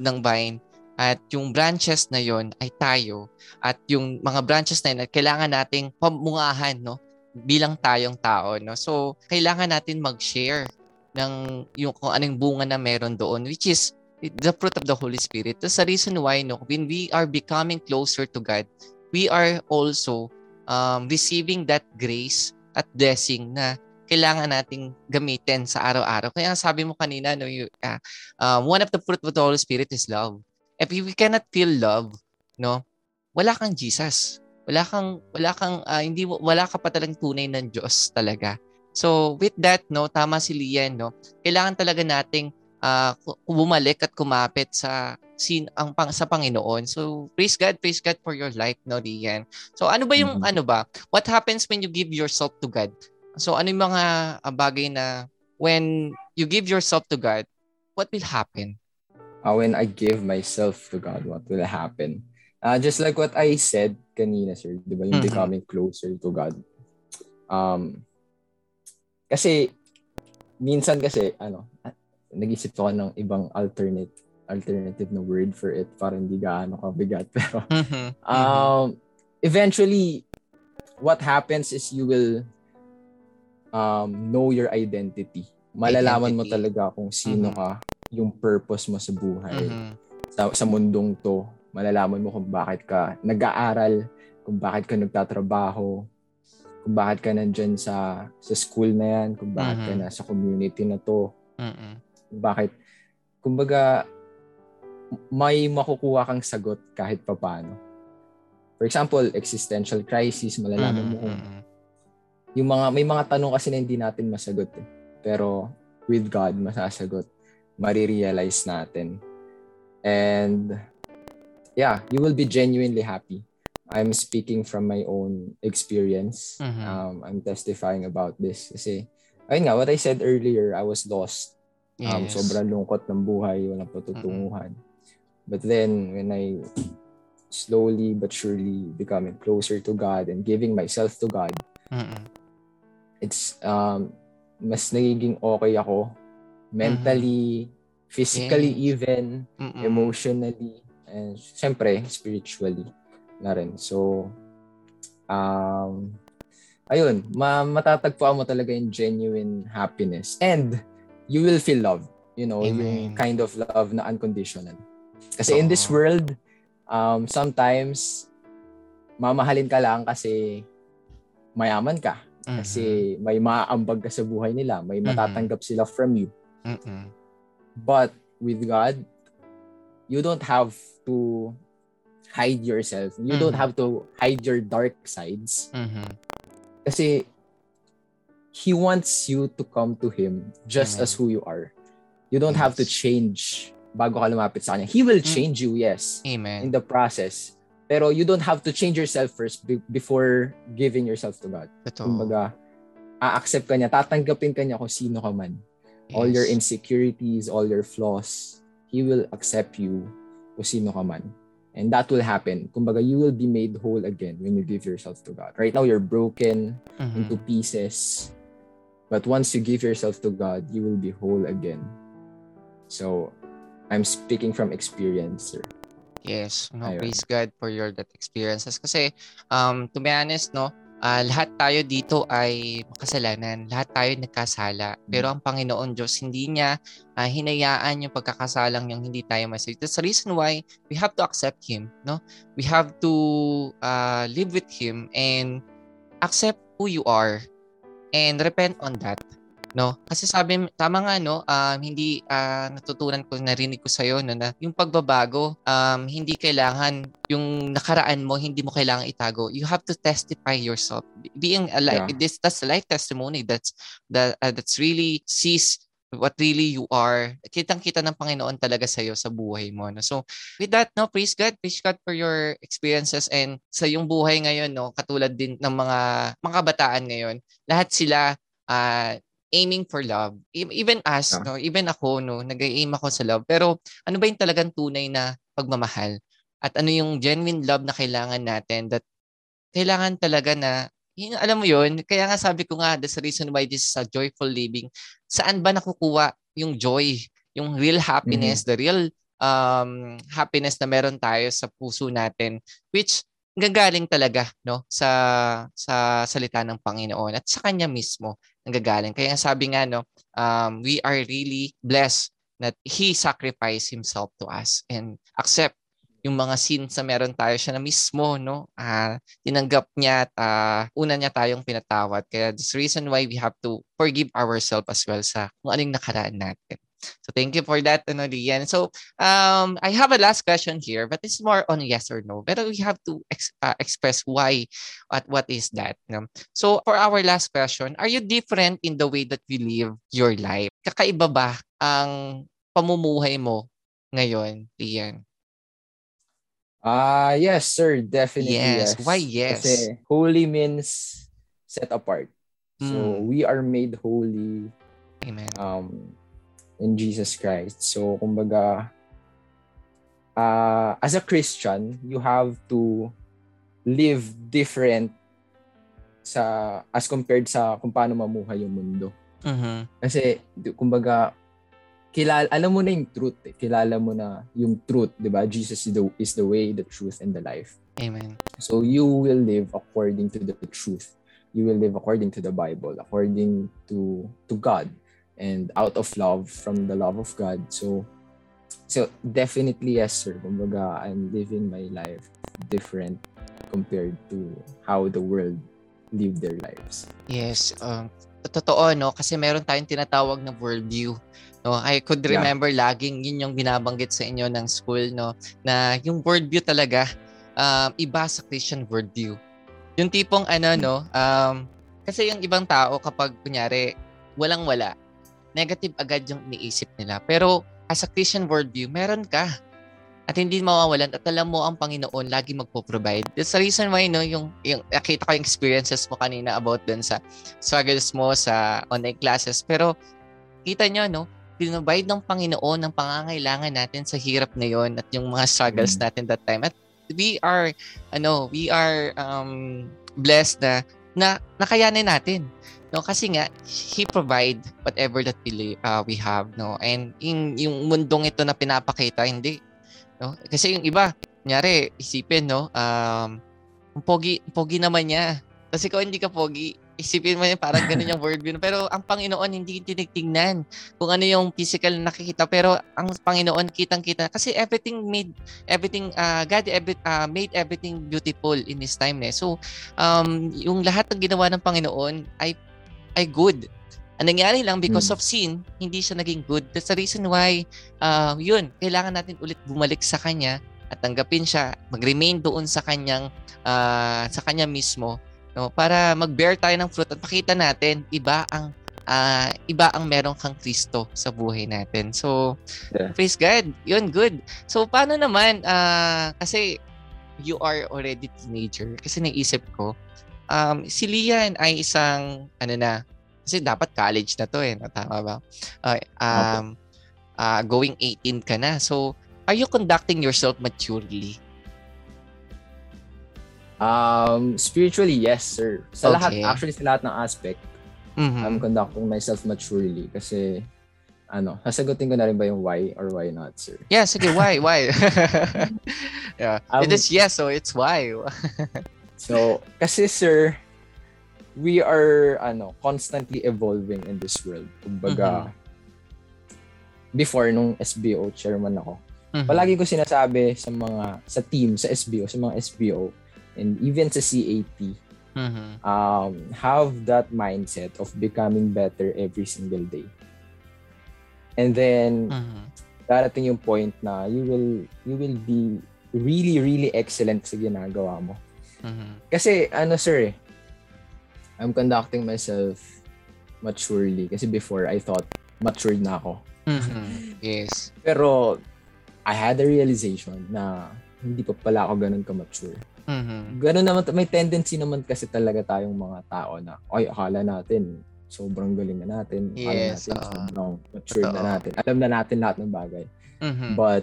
ng vine. At yung branches na yon ay tayo. At yung mga branches na yun, kailangan nating pamungahan, no? Bilang tayong tao, no? So, kailangan natin mag-share ng yung kung anong bunga na meron doon, which is the fruit of the Holy Spirit. That's the reason why, no? When we are becoming closer to God, we are also um, receiving that grace at blessing na kailangan nating gamitin sa araw-araw. Kaya sabi mo kanina, no, you, uh, uh, one of the fruit of the Holy Spirit is love. If we cannot feel love, no, wala kang Jesus. Wala kang wala kang uh, hindi wala ka pa talagang tunay ng Diyos talaga. So with that no, tama si Lian no. Kailangan talaga nating uh, bumalik at kumapit sa sin ang pang sa Panginoon. So praise God, praise God for your life no Lian. So ano ba yung mm-hmm. ano ba? What happens when you give yourself to God? So ano yung mga uh, bagay na when you give yourself to God, what will happen? Uh, when I give myself to God, what will happen? Uh, just like what I said kanina, sir, di ba, yung mm-hmm. becoming closer to God. Um, kasi, minsan kasi, ano, nag-isip ako ng ibang alternate alternative na word for it para hindi gaano kabigat. Pero, mm-hmm. um, eventually, what happens is you will um, know your identity. Malalaman identity. mo talaga kung sino mm-hmm. ka, yung purpose mo sa buhay, mm-hmm. sa, sa mundong to malalaman mo kung bakit ka nag-aaral, kung bakit ka nagtatrabaho, kung bakit ka nandyan sa sa school na yan, kung bakit mm-hmm. ka na sa community na to. Mm-hmm. Kung bakit, kumbaga, may makukuha kang sagot kahit papaano. For example, existential crisis, malalaman mm-hmm. mo kung yung mga, may mga tanong kasi na hindi natin masagot eh. Pero with God, masasagot. Marirealize natin. And yeah, you will be genuinely happy. I'm speaking from my own experience. Mm-hmm. Um, I'm testifying about this kasi, ayun nga, what I said earlier, I was lost. Um, yes. sobrang lungkot ng buhay, walang patutunguhan. Mm-hmm. But then, when I slowly but surely becoming closer to God and giving myself to God, mm-hmm. It's, um, mas nagiging okay ako. Mentally, mm-hmm. physically yeah. even, mm-hmm. emotionally and syempre spiritually na rin. So um ayun, ma- matatagpuan mo talaga yung genuine happiness and you will feel love, you know, Amen. yung kind of love na unconditional. Kasi oh. in this world, um sometimes mamahalin ka lang kasi mayaman ka. Mm-hmm. Kasi may maaambag ka sa buhay nila, may matatanggap mm-hmm. sila from you. Mm-hmm. But with God, you don't have to hide yourself. You mm-hmm. don't have to hide your dark sides. Mm-hmm. Kasi he wants you to come to him just Amen. as who you are. You don't yes. have to change bago ka lumapit sa kanya. He will mm. change you, yes. Amen. In the process. Pero you don't have to change yourself first be- before giving yourself to God. Ito. Kumbaga, a-accept ka niya, tatanggapin ka niya kung sino ka man. Yes. All your insecurities, all your flaws, He will accept you kung sino ka man. And that will happen. Kumbaga, you will be made whole again when you give yourself to God. Right now, you're broken mm-hmm. into pieces. But once you give yourself to God, you will be whole again. So, I'm speaking from experience, sir. Yes, no, praise God for your that experiences. Kasi, um, to be honest, no, uh, lahat tayo dito ay makasalanan. Lahat tayo nagkasala. Pero ang Panginoon Diyos, hindi niya uh, hinayaan yung pagkakasalang yung hindi tayo masaya. That's the reason why we have to accept Him. No? We have to uh, live with Him and accept who you are and repent on that no kasi sabi tama nga no um, hindi uh, natutunan ko narinig ko sa iyo no na yung pagbabago um, hindi kailangan yung nakaraan mo hindi mo kailangan itago you have to testify yourself being alive yeah. this that's a life testimony that's that uh, that's really sees what really you are. Kitang-kita ng Panginoon talaga sa iyo sa buhay mo. No? So, with that, no, praise God. Praise God for your experiences and sa yung buhay ngayon, no, katulad din ng mga mga kabataan ngayon, lahat sila uh, aiming for love. Even us, yeah. no, even ako, no, nag-aim ako sa love. Pero ano ba yung talagang tunay na pagmamahal? At ano yung genuine love na kailangan natin that kailangan talaga na yun, alam mo yun, kaya nga sabi ko nga, that's the reason why this is a joyful living. Saan ba nakukuha yung joy, yung real happiness, mm-hmm. the real um, happiness na meron tayo sa puso natin, which gagaling talaga no sa sa salita ng Panginoon at sa kanya mismo nanggagaling. Kaya sabi nga no, um, we are really blessed that he sacrificed himself to us and accept yung mga sins na meron tayo siya na mismo, no? Uh, tinanggap niya at uh, una niya tayong pinatawad. Kaya this reason why we have to forgive ourselves as well sa kung anong nakaraan natin. So thank you for that, ano, Lian. So um, I have a last question here, but it's more on yes or no. But we have to ex- uh, express why at what is that. No? So for our last question, are you different in the way that you live your life? Kakaiba ba ang pamumuhay mo ngayon, Lian? Ah, uh, yes, sir. Definitely yes. yes. Why yes? Kasi holy means set apart. Mm. So hmm. we are made holy. Amen. Um, in Jesus Christ. So, kumbaga, uh, as a Christian, you have to live different sa as compared sa kung paano mamuhay yung mundo. Uh-huh. Kasi, kumbaga, kilala, alam mo na yung truth. Eh. Kilala mo na yung truth, di ba? Jesus is the, is the way, the truth, and the life. Amen. So you will live according to the truth. You will live according to the Bible, according to to God, and out of love from the love of God. So so definitely yes, sir. Kumbaga, I'm living my life different compared to how the world live their lives. Yes, um, totoo no kasi meron tayong tinatawag na worldview No, I could remember yeah. laging yun yung binabanggit sa inyo ng school no na yung worldview talaga um, iba sa Christian worldview. Yung tipong ano no, um, kasi yung ibang tao kapag kunyari walang wala, negative agad yung iniisip nila. Pero as a Christian worldview, meron ka. At hindi mawawalan at alam mo ang Panginoon lagi magpo-provide. That's the reason why no, yung, yung nakita ko yung experiences mo kanina about dun sa struggles mo sa online classes. Pero kita nyo, no, pinrovide ng Panginoon ng pangangailangan natin sa hirap na yon at yung mga struggles mm. natin that time. At we are, ano, we are um, blessed na, na nakayanin natin. No, kasi nga he provide whatever that we uh, we have no and in yung mundong ito na pinapakita hindi no kasi yung iba kunyari isipin no um pogi pogi naman niya kasi kung hindi ka pogi isipin mo yun, parang ganun yung worldview. Pero ang Panginoon hindi tinitingnan kung ano yung physical na nakikita. Pero ang Panginoon kitang-kita. Kasi everything made, everything, uh, God every, uh, made everything beautiful in His time. Eh. So, um, yung lahat ng ginawa ng Panginoon ay, ay good. Ang nangyari lang because hmm. of sin, hindi siya naging good. That's the reason why, uh, yun, kailangan natin ulit bumalik sa Kanya at tanggapin siya, mag-remain doon sa kanyang uh, sa kanya mismo no para mag-bear tayo ng fruit at makita natin iba ang uh, iba ang meron kang Kristo sa buhay natin. So yeah. praise God. Yun good. So paano naman uh, kasi you are already teenager kasi naisip ko um, si Lian ay isang ano na kasi dapat college na to eh, no? tama ba? Uh, um, uh, going 18 ka na. So are you conducting yourself maturely? Um, spiritually, yes, sir. Sa okay. lahat, actually sa lahat ng aspect, mm-hmm. I'm conducting myself maturely kasi ano, sasagutin ko na rin ba yung why or why not, sir? Yeah, sige, why, why? yeah. Um, it is yes, so it's why. so, kasi sir, we are ano, constantly evolving in this world. Kumbaga, mm-hmm. before nung SBO chairman ako, mm-hmm. palagi ko sinasabi sa mga sa team sa SBO, sa mga SBO, and even sa CAT, mm-hmm. um, have that mindset of becoming better every single day. And then, mm-hmm. darating yung point na you will you will be really, really excellent sa ginagawa mo. Mm-hmm. Kasi, ano sir eh, I'm conducting myself maturely. Kasi before, I thought matured na ako. Mm-hmm. Yes. Pero, I had a realization na hindi pa pala ako ganun ka-mature. Mm-hmm. Ganun naman, may tendency naman kasi talaga tayong mga tao na, ay, akala natin, sobrang galing na natin. Yes. Akala natin, uh, sobrang mature na natin. Alam na natin lahat ng bagay. Mm-hmm. But,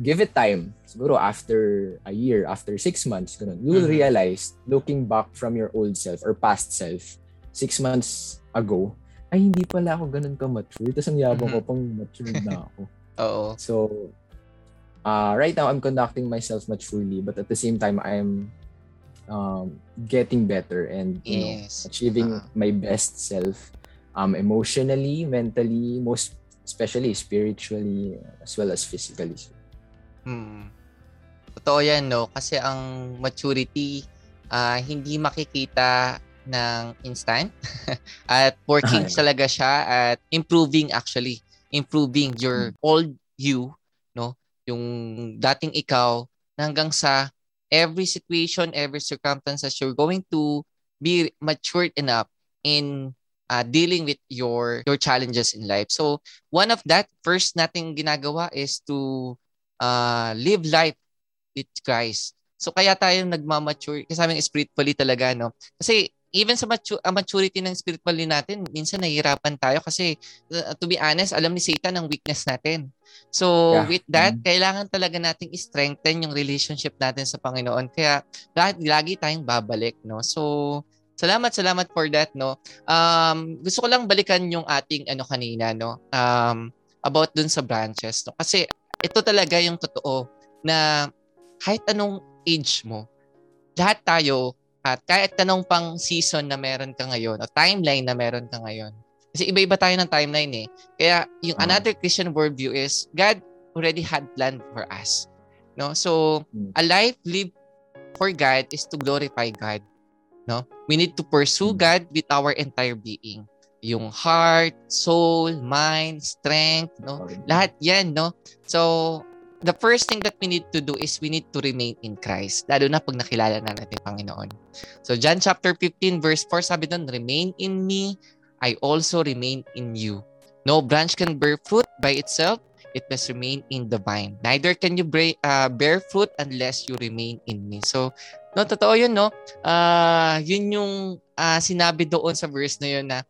give it time. Siguro after a year, after six months, ganun, you will mm-hmm. realize, looking back from your old self or past self, six months ago, ay, hindi pala ako ganun ka-mature. Tapos ang yabang mm-hmm. ko pang mature na ako. Oo. So, uh, right now I'm conducting myself maturely, but at the same time I'm um, getting better and you yes. know, achieving uh-huh. my best self, um, emotionally, mentally, most especially spiritually as well as physically. Hmm. Totoo yan, no? Kasi ang maturity, uh, hindi makikita ng instant at working Ay. talaga siya at improving actually improving your hmm. old you no yung dating ikaw hanggang sa every situation every circumstances you're going to be matured enough in uh, dealing with your your challenges in life so one of that first nating ginagawa is to uh, live life with Christ So kaya tayo nagmamature kasi amin spiritually talaga no. Kasi even sa matu- uh, maturity ng spiritually natin, minsan nahihirapan tayo kasi uh, to be honest, alam ni Satan ang weakness natin. So yeah. with that, mm-hmm. kailangan talaga nating strengthen yung relationship natin sa Panginoon. Kaya lagi, lagi tayong babalik, no? So Salamat, salamat for that, no. Um, gusto ko lang balikan yung ating ano kanina, no. Um, about dun sa branches, no. Kasi ito talaga yung totoo na kahit anong age mo, lahat tayo at kahit tanong pang season na meron ka ngayon o timeline na meron ka ngayon. Kasi iba-iba tayo ng timeline eh. Kaya yung uh another Christian worldview is God already had planned for us. No? So, hmm. a life lived for God is to glorify God. No? We need to pursue hmm. God with our entire being. Yung heart, soul, mind, strength, no? Lahat 'yan, no? So, the first thing that we need to do is we need to remain in Christ. Lalo na pag nakilala na natin Panginoon. So John chapter 15 verse 4 sabi doon, Remain in me, I also remain in you. No branch can bear fruit by itself, it must remain in the vine. Neither can you bear, uh, bear fruit unless you remain in me. So, no, totoo yun, no? Uh, yun yung uh, sinabi doon sa verse na yun na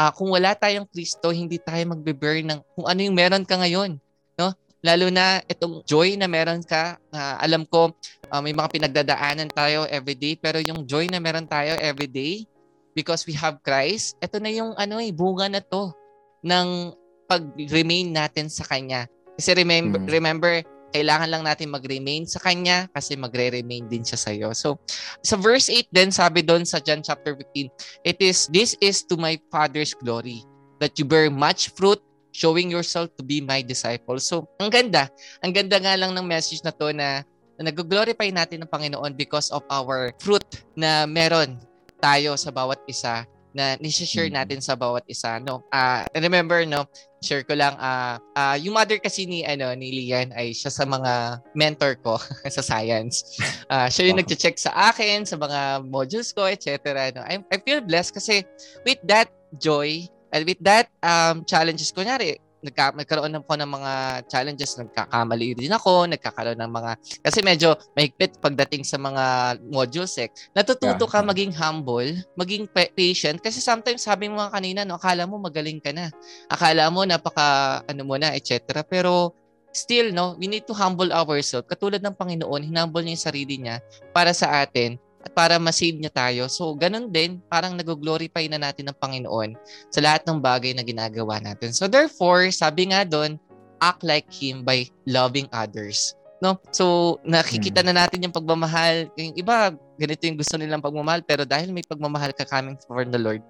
uh, kung wala tayong Kristo, hindi tayo magbe-bear ng kung ano yung meron ka ngayon. No? Lalo na itong joy na meron ka. Uh, alam ko uh, may mga pinagdadaanan tayo everyday pero yung joy na meron tayo everyday because we have Christ, ito na yung ano eh, bunga na to ng pag-remain natin sa Kanya. Kasi remember, mm. remember kailangan lang natin mag-remain sa Kanya kasi magre-remain din siya sa iyo. So, sa verse 8 din, sabi doon sa John chapter 15, it is, this is to my Father's glory, that you bear much fruit, showing yourself to be my disciple. So, ang ganda. Ang ganda nga lang ng message na to na, na nag-glorify natin ng Panginoon because of our fruit na meron tayo sa bawat isa na ni-share mm. natin sa bawat isa no uh, remember no share ko lang uh, uh, yung mother kasi ni ano ni Lian ay siya sa mga mentor ko sa science uh, siya yung wow. nagche-check sa akin sa mga modules ko etc no I, I feel blessed kasi with that joy And with that um, challenges, kunyari, nagka, nagkaroon po ng mga challenges, nagkakamali din ako, nagkakaroon ng mga, kasi medyo mahigpit pagdating sa mga modules eh. Natututo yeah. ka maging humble, maging patient, kasi sometimes sabi mo kanina, no, akala mo magaling ka na. Akala mo napaka, ano mo na, etc. Pero, still, no, we need to humble ourselves. Katulad ng Panginoon, hinumble niya yung sarili niya para sa atin at para ma-save niya tayo. So, ganun din, parang nag-glorify na natin ng Panginoon sa lahat ng bagay na ginagawa natin. So, therefore, sabi nga doon, act like Him by loving others. No? So, nakikita hmm. na natin yung pagmamahal. Yung iba, ganito yung gusto nilang pagmamahal, pero dahil may pagmamahal ka coming from the Lord,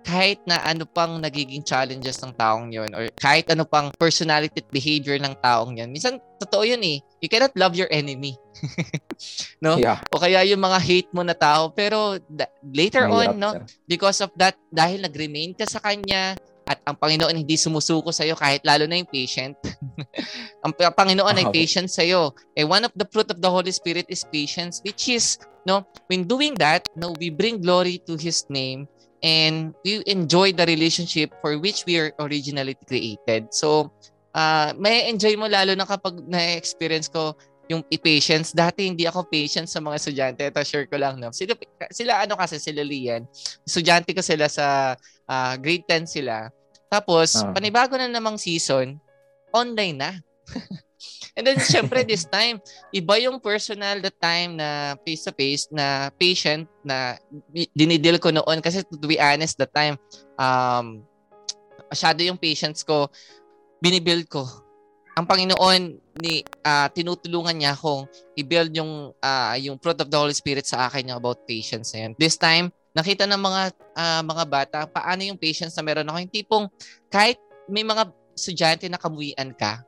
kahit na ano pang nagiging challenges ng taong yon or kahit ano pang personality at behavior ng taong yon minsan totoo yun eh you cannot love your enemy no yeah. o kaya yung mga hate mo na tao pero da- later Mahirap on no siya. because of that dahil nag-remain ka sa kanya at ang Panginoon hindi sumusuko sa iyo kahit lalo na yung patient. ang Panginoon ay patient sa iyo. Eh one of the fruit of the Holy Spirit is patience which is no when doing that no we bring glory to his name and we enjoy the relationship for which we are originally created. So, uh, may enjoy mo lalo na kapag na-experience ko yung patience. Dati hindi ako patient sa mga estudyante. Ito, share ko lang. No? Sila, sila ano kasi, sila Lian. Estudyante ko sila sa uh, grade 10 sila. Tapos, uh. panibago na namang season, online na. And then, syempre, this time, iba yung personal the time na face-to-face na patient na dinidil ko noon. Kasi to be honest, the time, um, masyado yung patients ko, binibuild ko. Ang Panginoon, ni uh, tinutulungan niya akong i-build yung, uh, yung fruit of the Holy Spirit sa akin yung about patience na. This time, nakita ng mga uh, mga bata paano yung patience na meron ako. Yung tipong kahit may mga estudyante na kamuian ka,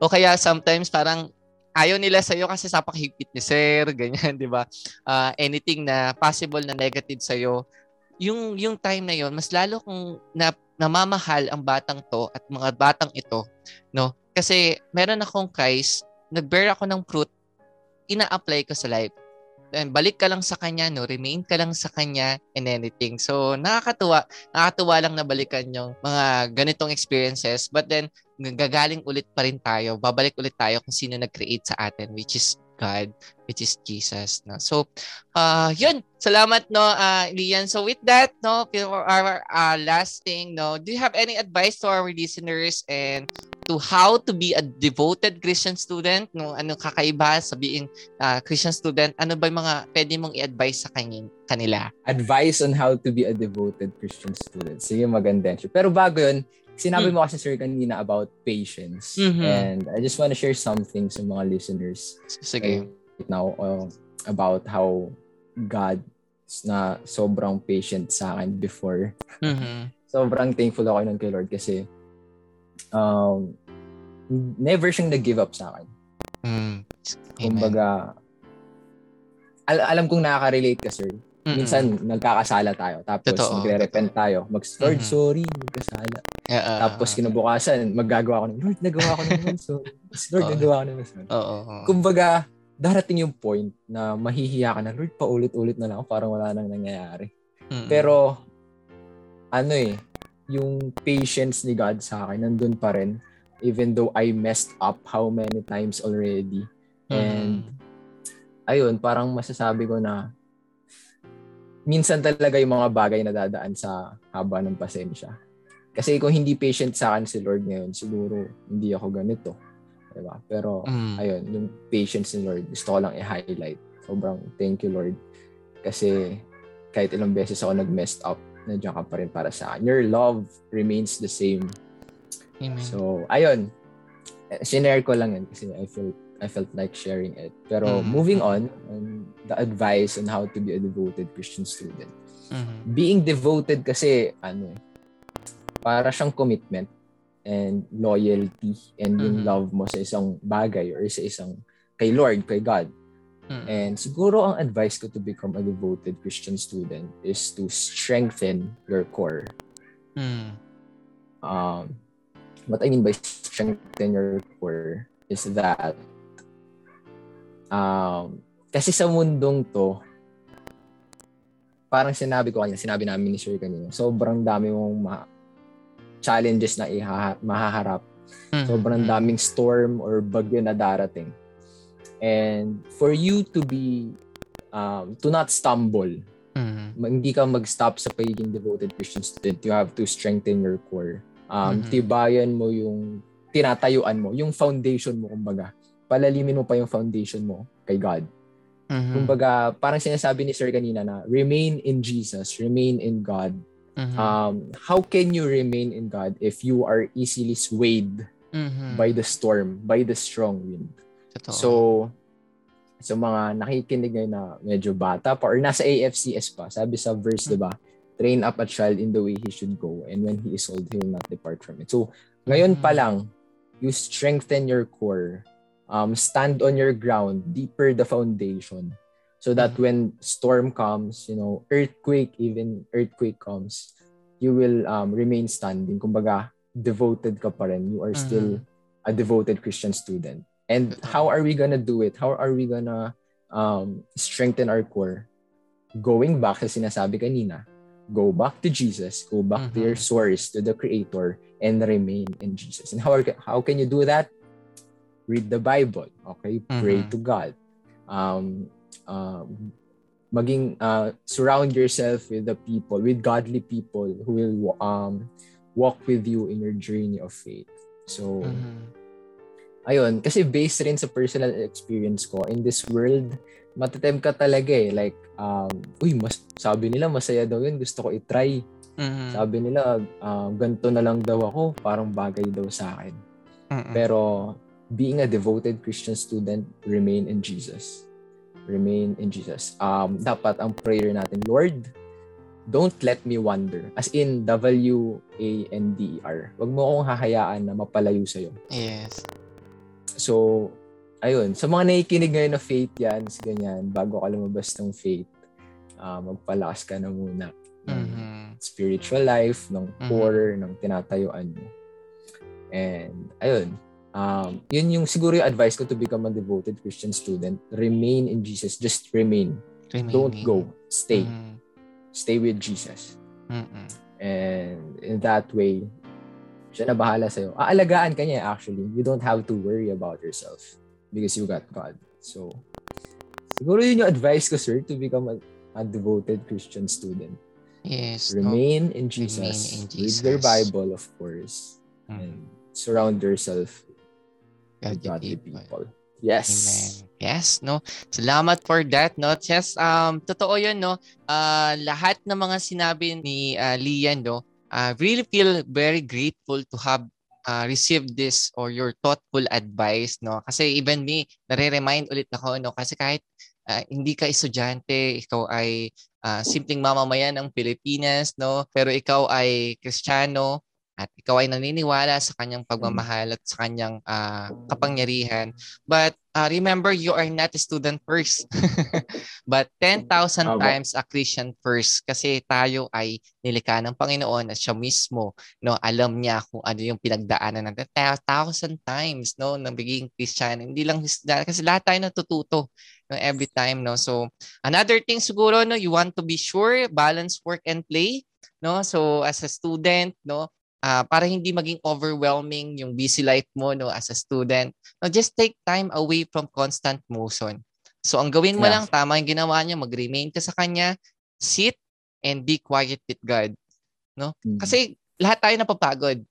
o kaya sometimes parang ayaw nila sa'yo kasi sa pakihigpit ni sir, ganyan, di ba? Uh, anything na possible na negative sa'yo, yung, yung time na yon mas lalo kung na, namamahal ang batang to at mga batang ito, no? Kasi meron akong kais, nag-bear ako ng fruit, ina-apply ko sa life and balik ka lang sa kanya, no? Remain ka lang sa kanya and anything. So, nakakatuwa. Nakakatuwa lang na balikan yung mga ganitong experiences. But then, gagaling ulit pa rin tayo. Babalik ulit tayo kung sino nag-create sa atin, which is God, which is Jesus. No? So, uh, yun. Salamat, no, uh, Lian. So, with that, no, for our uh, last thing, no, do you have any advice to our listeners and to how to be a devoted Christian student, no, ano kakaiba sa being uh, Christian student, ano ba yung mga pwede mong i-advise sa kanyin, kanila? Advice on how to be a devoted Christian student. Sige, maganda. Pero bago yun, sinabi hmm. mo kasi sir kanina about patience. Mm-hmm. And I just want to share something sa mga listeners. Sige. Right now, uh, about how God na sobrang patient sa akin before. Mm-hmm. sobrang thankful ako nun kay Lord kasi um, never siyang nag-give up sa akin. Mm. Kumbaga, al- alam kong nakaka-relate ka, sir. Mm-mm. Minsan, nagkakasala tayo. Tapos, totoo, magre-repent totoo. tayo. Mag, Lord, mm-hmm. sorry, nagkasala. Yeah, uh, Tapos, kinabukasan, maggagawa ko ng, Lord, nagawa ko naman, sorry. Lord, uh, nagawa ko naman, sorry. Uh, uh, uh. Kumbaga, darating yung point na mahihiya ka na, Lord, paulit-ulit na lang parang wala nang nangyayari. Mm-hmm. Pero, ano eh, yung patience ni God sa akin nandun pa rin even though I messed up how many times already. Mm-hmm. And ayun, parang masasabi ko na minsan talaga yung mga bagay na dadaan sa haba ng pasensya. Kasi kung hindi patient sa akin si Lord ngayon, siguro hindi ako ganito. Diba? Pero mm. ayun, yung patience ni Lord, gusto ko lang i-highlight. Sobrang thank you Lord. Kasi kahit ilang beses ako nag-messed up, nandiyan ka pa rin para sa akin. Your love remains the same. Amen. So, ayun. Sinare ko lang yan kasi I felt I felt like sharing it. Pero mm-hmm. moving on, um, the advice on how to be a devoted Christian student. Mm-hmm. Being devoted kasi, ano, para siyang commitment and loyalty and mm-hmm. yung love mo sa isang bagay or sa isang kay Lord, kay God. Mm. And siguro ang advice ko to become a devoted Christian student is to strengthen your core. Mm. Um, what I mean by strengthen your core is that um, kasi sa mundong to, parang sinabi ko kanina, sinabi namin ni Sir kanina, sobrang dami mong ma- challenges na iha- mahaharap. Mm-hmm. Sobrang daming storm or bagyo na darating. And for you to be, um, to not stumble, mm-hmm. hindi ka mag-stop sa pagiging devoted Christian student, you have to strengthen your core. Um, mm-hmm. Tibayan mo yung tinatayuan mo, yung foundation mo, kumbaga. Palalimin mo pa yung foundation mo kay God. Mm-hmm. Kumbaga, parang sinasabi ni Sir kanina na, remain in Jesus, remain in God. Mm-hmm. Um, how can you remain in God if you are easily swayed mm-hmm. by the storm, by the strong wind? Totoo. So, so mga nakikinig ngayon na medyo bata pa or nasa AFCS pa, sabi sa verse, mm-hmm. 'di ba? Train up a child in the way he should go and when he is old, he will not depart from it. So, ngayon pa mm-hmm. lang, you strengthen your core. Um, stand on your ground, deeper the foundation. So that mm-hmm. when storm comes, you know, earthquake, even earthquake comes, you will um, remain standing. Kumbaga, devoted ka pa rin. You are still a devoted Christian student. And how are we gonna do it? How are we gonna um, strengthen our core? Going back sa sinasabi kanina, go back to Jesus, go back mm-hmm. to your source, to the Creator, and remain in Jesus. And how, are, how can you do that? Read the Bible, okay? Mm-hmm. Pray to God. Um, um, maging uh, surround yourself with the people, with godly people who will um, walk with you in your journey of faith. So, mm-hmm ayun, kasi based rin sa personal experience ko, in this world, matatem ka talaga eh. Like, um, uy, mas, sabi nila masaya daw yun, gusto ko i-try. Mm-hmm. Sabi nila, uh, ganito na lang daw ako, parang bagay daw sa akin. Mm-hmm. Pero, being a devoted Christian student, remain in Jesus. Remain in Jesus. Um, dapat ang prayer natin, Lord, don't let me wander. As in, W-A-N-D-E-R. Huwag mo akong hahayaan na mapalayo sa'yo. Yes. So, ayun, sa mga nakikinig ngayon na faith yan, ganyan, bago ka lumabas ng faith, uh, magpalakas ka na muna mm-hmm. spiritual life, ng mm-hmm. core, ng tinatayuan mo. And, ayun, um, yun yung siguro yung advice ko to become a devoted Christian student. Remain in Jesus. Just remain. Remaining. Don't go. Stay. Mm-hmm. Stay with Jesus. Mm-hmm. And in that way, siya na bahala sa'yo. Aalagaan ka niya actually. You don't have to worry about yourself because you got God. So, siguro yun yung advice ko, sir, to become a, a devoted Christian student. Yes. Remain no. in Jesus. Remain in Jesus. Read their Bible, of course. Mm. And surround yourself with godly people. people. Yes. Amen. Yes, no. Salamat for that, no. Just um totoo 'yun, no. Uh lahat ng mga sinabi ni uh, Lian, no. Uh, really feel very grateful to have uh, received this or your thoughtful advice, no. Kasi even me, nare-remind ulit ako, no, kasi kahit uh, hindi ka estudyante, ikaw ay uh, simpleng mamamayan ng Pilipinas, no? Pero ikaw ay Kristiyano, at ikaw ay naniniwala sa kanyang mm. pagmamahal at sa kanyang uh, kapangyarihan. But uh, remember, you are not a student first, but 10,000 times a Christian first kasi tayo ay nilikha ng Panginoon at siya mismo no, alam niya kung ano yung pinagdaanan natin. 1,000 times no, ng biging Christian. Hindi lang kasi lahat tayo natututo no, every time. No? So another thing siguro, no, you want to be sure, balance work and play. No? So as a student, no, uh, para hindi maging overwhelming yung busy life mo no as a student. No, just take time away from constant motion. So ang gawin mo yeah. lang tama yung ginawa niya, mag-remain ka sa kanya, sit and be quiet with God. No? Mm-hmm. Kasi lahat tayo napapagod.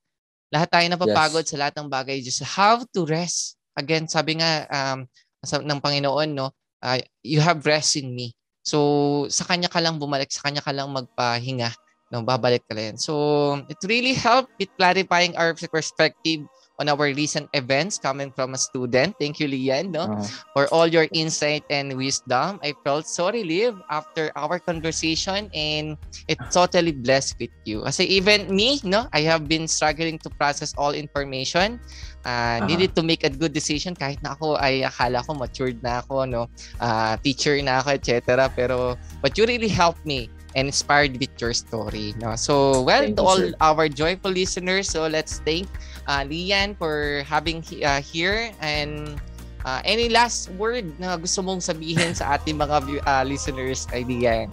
Lahat tayo napapagod yes. sa lahat ng bagay. Just have to rest. Again, sabi nga um, ng Panginoon, no, uh, you have rest in me. So, sa kanya ka lang bumalik, sa kanya ka lang magpahinga no, babalik ka rin. So, it really helped with clarifying our perspective on our recent events coming from a student. Thank you, Lian, no, uh-huh. for all your insight and wisdom. I felt so relieved after our conversation and it totally blessed with you. Kasi even me, no, I have been struggling to process all information. Uh, uh-huh. Needed to make a good decision kahit na ako ay akala ko matured na ako, no, uh, teacher na ako, etc. Pero, but you really helped me and inspired with your story. No? So, well, thank to you, all sir. our joyful listeners, so let's thank uh, Lian for having uh, here and uh, any last word na gusto mong sabihin sa ating mga uh, listeners kay Lian?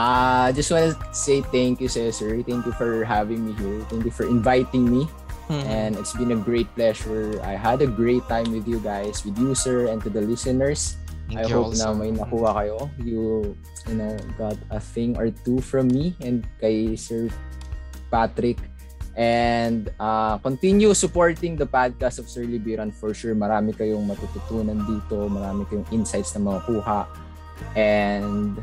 I uh, just want to say thank you, sir. Thank you for having me here. Thank you for inviting me. Hmm. And it's been a great pleasure. I had a great time with you guys, with you, sir, and to the listeners. Thank I hope also. na may nakuha kayo. You, you know, got a thing or two from me and kay Sir Patrick. And uh, continue supporting the podcast of Sir Libiran for sure. Marami kayong matututunan dito. Marami kayong insights na makukuha. And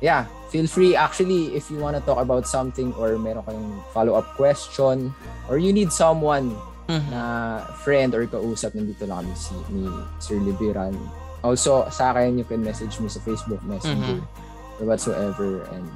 yeah, feel free actually if you want to talk about something or meron kayong follow-up question or you need someone mm-hmm. na friend or kausap, nandito lang kami si ni Sir Libiran also sa akin you can message me sa Facebook Messenger mm-hmm. or whatsoever and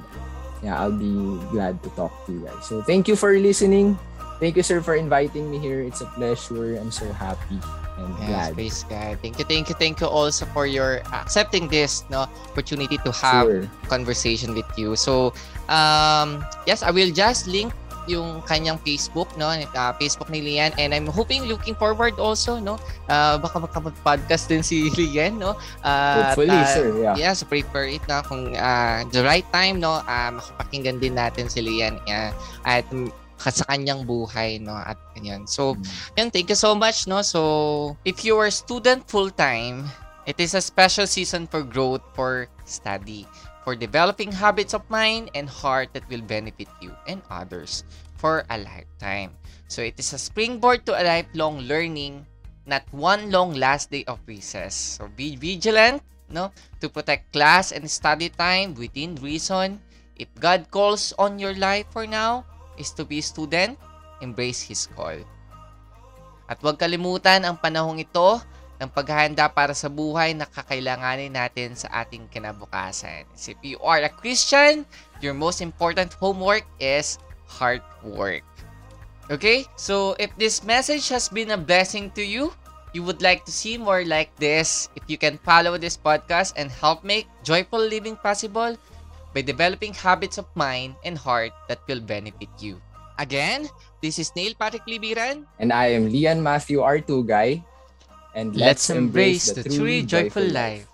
yeah I'll be glad to talk to you guys. So thank you for listening. Thank you sir for inviting me here. It's a pleasure. I'm so happy and yes, glad. praise God thank you thank you thank you also for your accepting this no opportunity to have sure. conversation with you. So um yes I will just link yung kanyang Facebook no? Uh, Facebook ni Lian and I'm hoping looking forward also no? Uh, baka makapag-podcast din si Lian no? Uh, hopefully at, uh, sir yeah. yeah so prepare it na kung uh, the right time no? Uh, makapakinggan din natin si Lian uh, at sa kanyang buhay no? At ganyan so mm. yun thank you so much no? So if you are student full time it is a special season for growth for study for developing habits of mind and heart that will benefit you and others for a lifetime. So it is a springboard to a lifelong learning, not one long last day of recess. So be vigilant, no, to protect class and study time within reason. If God calls on your life for now is to be a student, embrace His call. At huwag kalimutan ang panahong ito ng paghahanda para sa buhay na kakailanganin natin sa ating kinabukasan. So if you are a Christian, your most important homework is hard work. Okay? So if this message has been a blessing to you, you would like to see more like this, if you can follow this podcast and help make joyful living possible by developing habits of mind and heart that will benefit you. Again, this is Neil Patrick Libiran. And I am Lian Matthew R2 Guy. And let's, Let's embrace the truly joyful life.